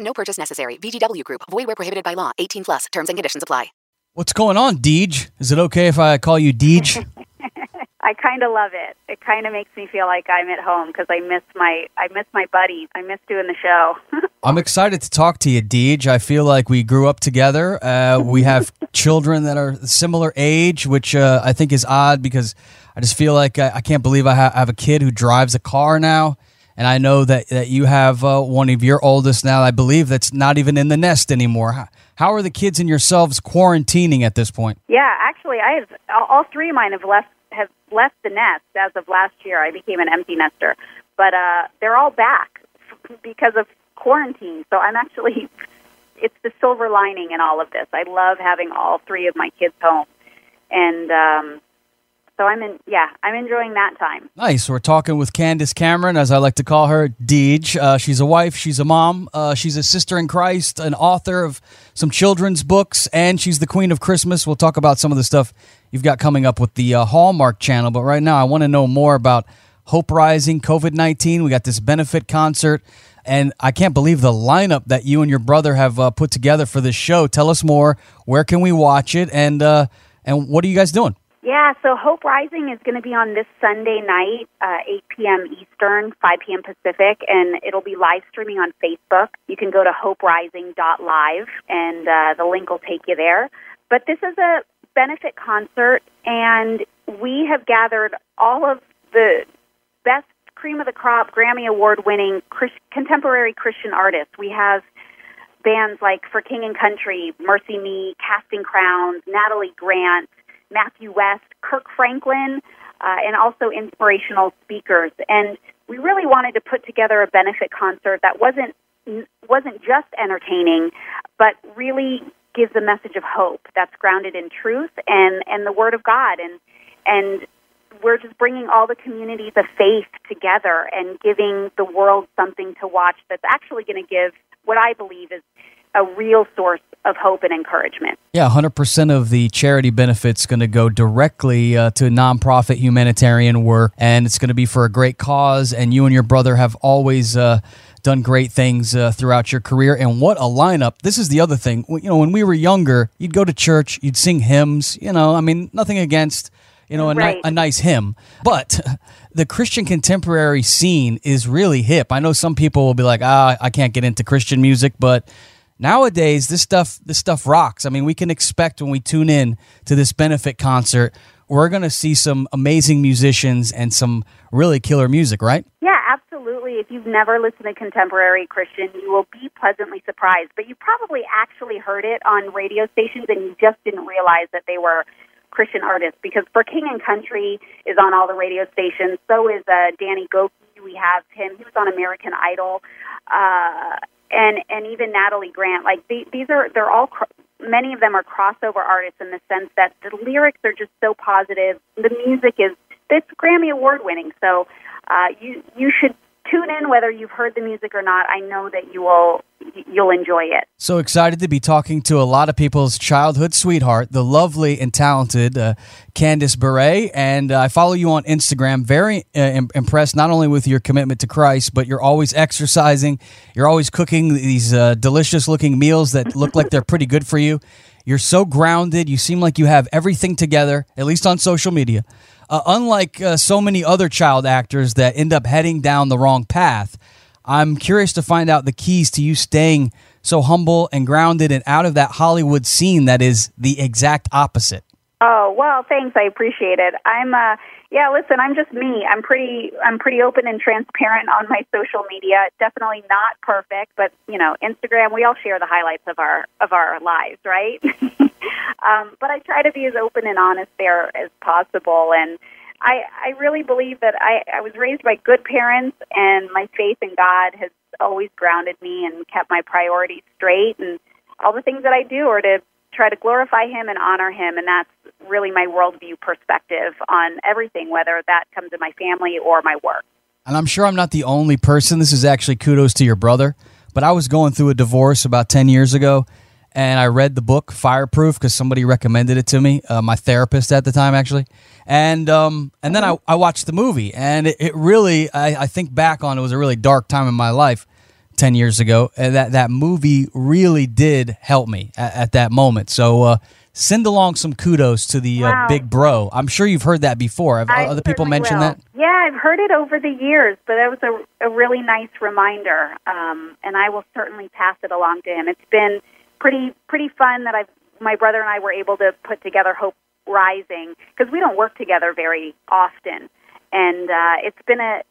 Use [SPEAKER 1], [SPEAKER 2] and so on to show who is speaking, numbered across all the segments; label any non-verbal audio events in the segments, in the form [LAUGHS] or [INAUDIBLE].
[SPEAKER 1] No purchase necessary. VGW Group. Void where prohibited by law. 18 plus. Terms and conditions apply.
[SPEAKER 2] What's going on, Deej? Is it okay if I call you Deej? [LAUGHS]
[SPEAKER 3] I kind of love it. It kind of makes me feel like I'm at home because I miss my I miss my buddies. I miss doing the show. [LAUGHS]
[SPEAKER 2] I'm excited to talk to you, Deej. I feel like we grew up together. Uh, we have [LAUGHS] children that are similar age, which uh, I think is odd because I just feel like I, I can't believe I, ha- I have a kid who drives a car now. And I know that, that you have uh, one of your oldest now, I believe, that's not even in the nest anymore. How, how are the kids and yourselves quarantining at this point?
[SPEAKER 3] yeah, actually, I have all three of mine have left have left the nest as of last year. I became an empty nester, but uh, they're all back [LAUGHS] because of quarantine. So I'm actually [LAUGHS] it's the silver lining in all of this. I love having all three of my kids home, and um, so I'm in. Yeah, I'm enjoying that time.
[SPEAKER 2] Nice. We're talking with Candace Cameron, as I like to call her, Deej. Uh, she's a wife, she's a mom, uh, she's a sister in Christ, an author of some children's books, and she's the queen of Christmas. We'll talk about some of the stuff you've got coming up with the uh, Hallmark channel. But right now, I want to know more about Hope Rising, COVID 19. We got this benefit concert. And I can't believe the lineup that you and your brother have uh, put together for this show. Tell us more. Where can we watch it? And uh, and what are you guys doing?
[SPEAKER 3] Yeah, so Hope Rising is going to be on this Sunday night, uh, 8 p.m. Eastern, 5 p.m. Pacific, and it'll be live streaming on Facebook. You can go to hoperising.live, and uh, the link will take you there. But this is a benefit concert, and we have gathered all of the best cream of the crop, Grammy Award winning Chris- contemporary Christian artists. We have bands like For King and Country, MercyMe, Casting Crowns, Natalie Grant, Matthew West, Kirk Franklin, uh, and also inspirational speakers. And we really wanted to put together a benefit concert that wasn't wasn't just entertaining, but really gives a message of hope that's grounded in truth and and the Word of God. And and we're just bringing all the communities of faith together and giving the world something to watch that's actually going to give what I believe is a real source of hope and encouragement.
[SPEAKER 2] Yeah, 100% of the charity benefits going to go directly uh, to nonprofit humanitarian work, and it's going to be for a great cause. And you and your brother have always uh, done great things uh, throughout your career. And what a lineup! This is the other thing. You know, when we were younger, you'd go to church, you'd sing hymns. You know, I mean, nothing against you know a, ni- a nice hymn, but [LAUGHS] the Christian contemporary scene is really hip. I know some people will be like, ah, I can't get into Christian music, but nowadays this stuff this stuff rocks. I mean, we can expect when we tune in to this benefit concert, we're going to see some amazing musicians and some really killer music, right?
[SPEAKER 3] Yeah, absolutely. If you've never listened to contemporary Christian, you will be pleasantly surprised. But you probably actually heard it on radio stations and you just didn't realize that they were Christian artists because For King and Country is on all the radio stations. So is uh, Danny Gokey. We have him. He was on American Idol. Uh, and and even Natalie Grant. Like the, these are they're all cr- many of them are crossover artists in the sense that the lyrics are just so positive. The music is it's Grammy award winning. So uh, you you should tune in whether you've heard the music or not. I know that you will you'll enjoy it.
[SPEAKER 2] So excited to be talking to a lot of people's childhood sweetheart, the lovely and talented uh, Candace Bure. And uh, I follow you on Instagram. Very uh, im- impressed not only with your commitment to Christ, but you're always exercising. You're always cooking these uh, delicious looking meals that look like they're pretty good for you. You're so grounded. You seem like you have everything together, at least on social media. Uh, unlike uh, so many other child actors that end up heading down the wrong path, I'm curious to find out the keys to you staying so humble and grounded and out of that Hollywood scene that is the exact opposite.
[SPEAKER 3] Oh well, thanks. I appreciate it. I'm uh yeah, listen, I'm just me. I'm pretty I'm pretty open and transparent on my social media. Definitely not perfect, but you know, Instagram, we all share the highlights of our of our lives, right? [LAUGHS] um, but I try to be as open and honest there as possible. And I, I really believe that I, I was raised by good parents and my faith in God has always grounded me and kept my priorities straight. And all the things that I do are to try to glorify him and honor him. And that's really my worldview perspective on everything whether that comes in my family or my work.
[SPEAKER 2] And i'm sure i'm not the only person. This is actually kudos to your brother. But i was going through a divorce about 10 years ago and i read the book fireproof because somebody recommended it to me uh, my therapist at the time actually and um, and then I, I watched the movie and it, it really I, I think back on it was a really dark time in my life 10 years ago. And that, that movie really did help me at, at that moment. So uh, send along some kudos to the uh, big bro. I'm sure you've heard that before. Have
[SPEAKER 3] I
[SPEAKER 2] other people mentioned
[SPEAKER 3] will.
[SPEAKER 2] that?
[SPEAKER 3] Yeah, I've heard it over the years, but that was a, a really nice reminder, um, and I will certainly pass it along to him. It's been pretty pretty fun that I've my brother and I were able to put together Hope Rising because we don't work together very often, and uh, it's been a,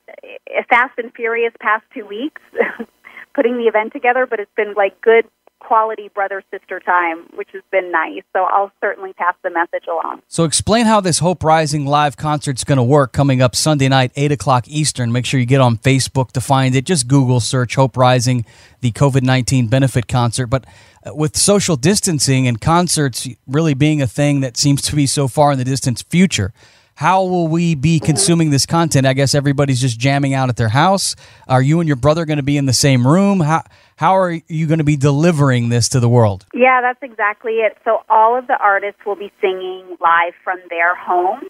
[SPEAKER 3] a fast and furious past two weeks [LAUGHS] putting the event together, but it's been like good quality brother sister time, which has been nice. So I'll certainly pass the message along.
[SPEAKER 2] So explain how this Hope Rising live concert's going to work coming up Sunday night, 8 o'clock Eastern. Make sure you get on Facebook to find it. Just Google search Hope Rising, the COVID 19 benefit concert. But uh, with social distancing and concerts really being a thing that seems to be so far in the distant future, how will we be consuming this content? I guess everybody's just jamming out at their house. Are you and your brother going to be in the same room? How, how are you going to be delivering this to the world?
[SPEAKER 3] Yeah, that's exactly it. So all of the artists will be singing live from their home,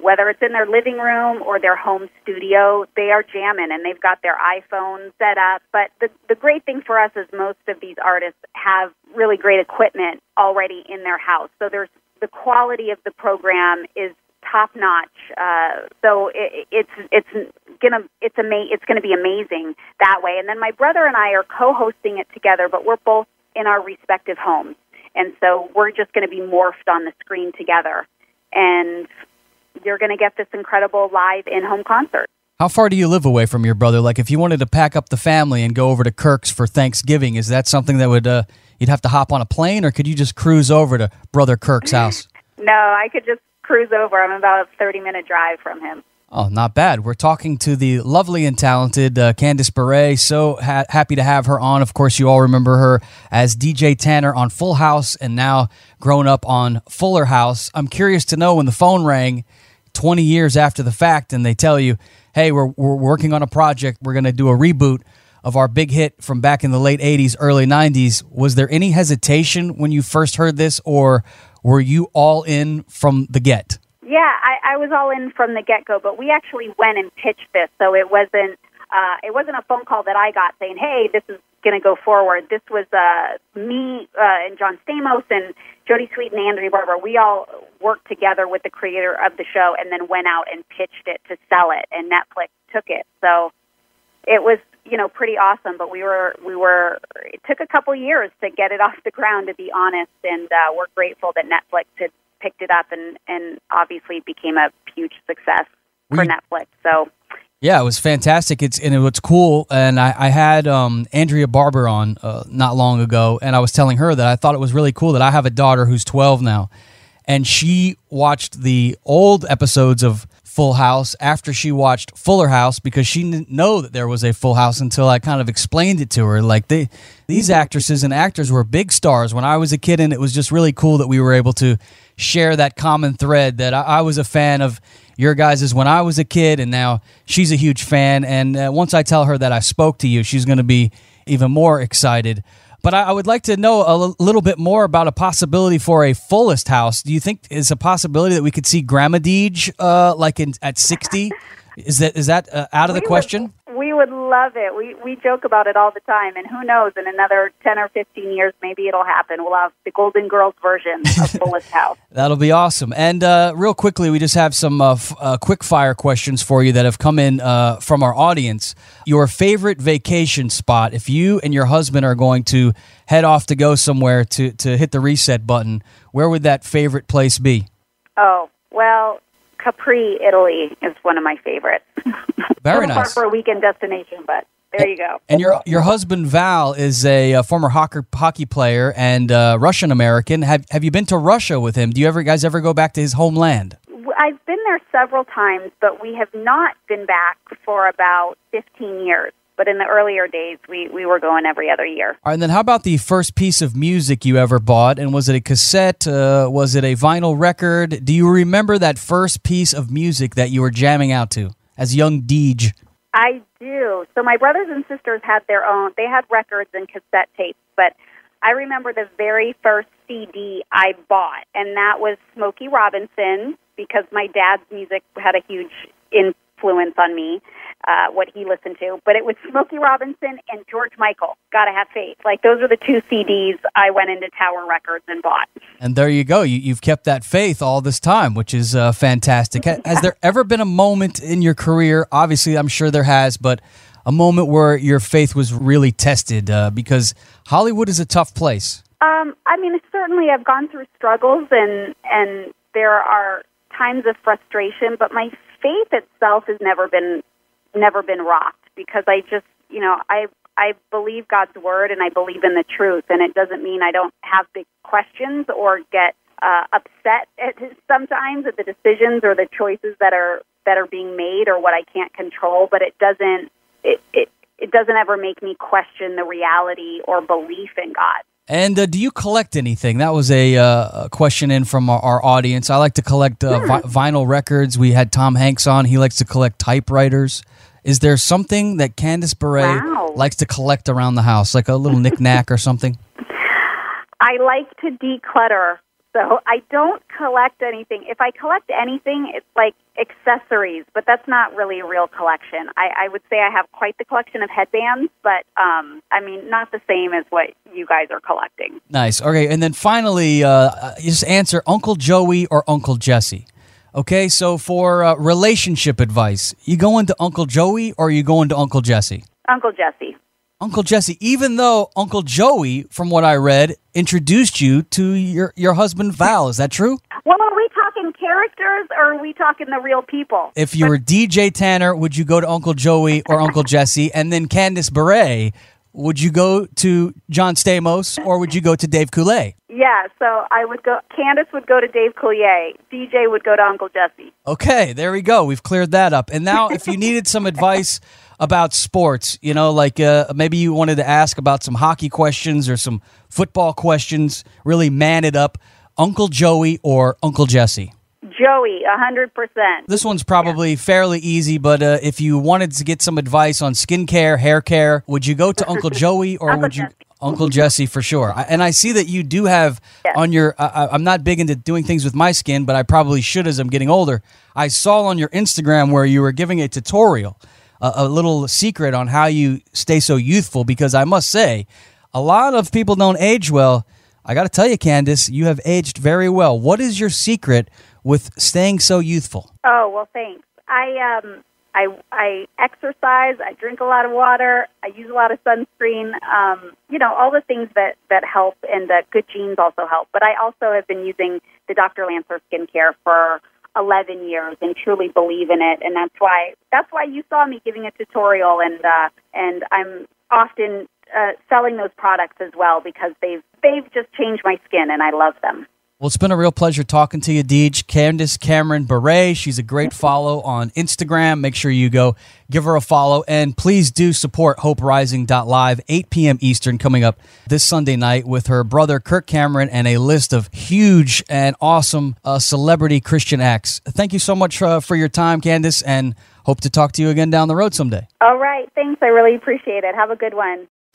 [SPEAKER 3] whether it's in their living room or their home studio. They are jamming and they've got their iPhone set up. But the the great thing for us is most of these artists have really great equipment already in their house. So there's the quality of the program is top notch. Uh, so it, it's it's gonna it's ama- it's gonna be amazing that way. And then my brother and I are co-hosting it together, but we're both in our respective homes, and so we're just going to be morphed on the screen together, and you're going to get this incredible live in-home concert.
[SPEAKER 2] How far do you live away from your brother? Like, if you wanted to pack up the family and go over to Kirk's for Thanksgiving, is that something that would uh, you'd have to hop on a plane, or could you just cruise over to brother Kirk's house? [LAUGHS]
[SPEAKER 3] No, I could just cruise over. I'm about a 30-minute drive from him.
[SPEAKER 2] Oh, not bad. We're talking to the lovely and talented uh, Candace Bure. So ha- happy to have her on. Of course, you all remember her as DJ Tanner on Full House and now grown up on Fuller House. I'm curious to know when the phone rang 20 years after the fact and they tell you, hey, we're, we're working on a project, we're going to do a reboot of our big hit from back in the late 80s, early 90s. Was there any hesitation when you first heard this, or were you all in from the get?
[SPEAKER 3] Yeah, I, I was all in from the get go, but we actually went and pitched this, so it wasn't uh, it wasn't a phone call that I got saying, "Hey, this is going to go forward." This was uh, me uh, and John Stamos and Jodie Sweet and Andrea Barber. We all worked together with the creator of the show, and then went out and pitched it to sell it, and Netflix took it. So it was you know pretty awesome. But we were we were it took a couple years to get it [LAUGHS] off the ground, to be honest, and uh, we're grateful that Netflix had picked it up and and obviously it became a huge success for
[SPEAKER 2] We-
[SPEAKER 3] Netflix. So
[SPEAKER 2] Yeah, it was fantastic. It's and it was cool. And I, I had um, Andrea Barber on uh, not long ago, and I was telling her that I thought it was really cool that I have a daughter who's 12 now, and she watched the old episodes of Full House after she watched Fuller House because she didn't know that there was a Full House until I kind of explained it to her. Like they, these actresses and actors were big stars when I was a kid, and it was just really cool that we were able to share that common thread that I, I was a fan of your guys' is when I was a kid, and now she's a huge fan. And uh, once I tell her that I spoke to you, she's going to be even more excited. But I, I would like to know a l- little bit more about a possibility for a fullest house. Do you think is a possibility that we could see Grandma Deej uh, like in, at sixty? Is that is that uh, out of the
[SPEAKER 3] we
[SPEAKER 2] question?
[SPEAKER 3] Would, we would love it. We we joke about it all the time, and who knows? In another ten or fifteen years, maybe it'll happen. We'll have the Golden Girls version of [LAUGHS] Fullest House.
[SPEAKER 2] That'll be awesome. And uh, real quickly, we just have some uh, f- uh, quick fire questions for you that have come in uh, from our audience. Your favorite vacation spot, if you and your husband are going to head off to go somewhere to, to hit the reset button, where would that favorite place be?
[SPEAKER 3] Oh well, Capri, Italy is one of my favorites. [LAUGHS]
[SPEAKER 2] Very nice.
[SPEAKER 3] for a weekend destination, but there you go.
[SPEAKER 2] And your your husband Val is a, uh former hockey hockey player and uh, Russian American. Have have you been to Russia with him? Do you ever guys ever go back to his homeland?
[SPEAKER 3] I've been there several times, but we have not been back for about 15 years. But in the earlier days, we, we were going every other year.
[SPEAKER 2] All right, and then how about the first piece of music you ever bought? And was it a cassette? Uh, was it a vinyl record? Do you remember that first piece of music that you were jamming out to as young Deej?
[SPEAKER 3] I do. So my brothers and sisters had their own. They had records and cassette tapes, but I remember the very first CD I bought, and that was Smokey Robinson because my dad's music had a huge influence on me. Uh, what he listened to, but it was Smokey Robinson and George Michael. Gotta have faith. Like those are the two CDs I went into Tower Records and bought.
[SPEAKER 2] And there you go. You, you've kept that faith all this time, which is uh, fantastic. Ha- Has there ever been a moment in your career? Obviously, I'm sure there has, but a moment where your faith was really tested uh, because Hollywood is a tough place.
[SPEAKER 3] Um, I mean, certainly I've gone through struggles and and there are times of frustration, but my faith itself has never been never been rocked because I just, you know, I I believe God's word and I believe in the truth, and it doesn't mean I don't have big questions or get uh, upset [LAUGHS] at sometimes at the decisions or the choices that are that are being made or what I can't control, but it doesn't it it, it doesn't ever make me question the reality or belief in God.
[SPEAKER 2] And uh, do you collect anything? That was a, uh, question in from our, our audience. I like to collect uh, vi- vinyl records. We had Tom Hanks on. He likes to collect typewriters. Is there something that Candace Bure
[SPEAKER 3] Wow.
[SPEAKER 2] likes to collect around the house, like a little knick-knack or something?
[SPEAKER 3] I like to declutter, so I don't collect anything. If I collect anything, it's like accessories, but that's not really a real collection. I, I would say I have quite the collection of headbands, but um, I mean, not the same as what you guys are collecting.
[SPEAKER 2] Nice. Okay, and then finally, uh, just answer Uncle Joey or Uncle Jesse. Okay, so for uh, relationship advice, you going to Uncle Joey or you going to Uncle Jesse?
[SPEAKER 3] Uncle Jesse.
[SPEAKER 2] Uncle Jesse, even though Uncle Joey, from what I read, introduced you to your, your husband Val. Is that true?
[SPEAKER 3] Well, are we talking characters or are we talking the real people?
[SPEAKER 2] If you were DJ Tanner, would you go to Uncle Joey or Uncle Jesse? And then Candace Bure, would you go to John Stamos or would you go to Dave Coulier?
[SPEAKER 3] Yeah, so I would go. Candace would go to Dave Coulier. DJ would go to Uncle Jesse.
[SPEAKER 2] Okay, there we go. We've cleared that up. And now, if you [LAUGHS] needed some advice about sports, you know, like uh, maybe you wanted to ask about some hockey questions or some football questions, really man it up, Uncle Joey or Uncle Jesse.
[SPEAKER 3] Joey, a hundred percent.
[SPEAKER 2] This one's probably fairly easy, but uh, if you wanted to get some advice on skincare, hair care, would you go to [LAUGHS] Uncle Joey or
[SPEAKER 3] Uncle
[SPEAKER 2] would you
[SPEAKER 3] Jesse. [LAUGHS]
[SPEAKER 2] Uncle Jesse for sure? I, and I see that you do have
[SPEAKER 3] Yes.
[SPEAKER 2] on your. I- I'm not big into doing things with my skin, but I probably should as I'm getting older. I saw on your Instagram where you were giving a tutorial, a, a little secret on how you stay so youthful. Because I must say, a lot of people don't age well. I got to tell you, Candace, you have aged very well. What is your secret with staying so youthful?
[SPEAKER 3] Oh well, thanks. I um I I exercise. I drink a lot of water. I use a lot of sunscreen. Um, you know all the things that that help, and that good genes also help. But I also have been using the Dr. Lancer skincare for 11 years and truly believe in it, and that's why that's why you saw me giving a tutorial, and uh, and I'm often uh, selling those products as well because they've they've just changed my skin, and I love them.
[SPEAKER 2] Well, it's been a real pleasure talking to you, Deej. Candace Cameron Bure. She's a great follow on Instagram. Make sure you go give her a follow. And please do support HopeRising.live, 8 p.m. Eastern, coming up this Sunday night with her brother, Kirk Cameron, and a list of huge and awesome uh, celebrity Christian acts. Thank you so much uh, for your time, Candace, and hope to talk to you again down the road someday.
[SPEAKER 3] All right, thanks. I really appreciate it. Have a good one.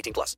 [SPEAKER 4] 18 plus.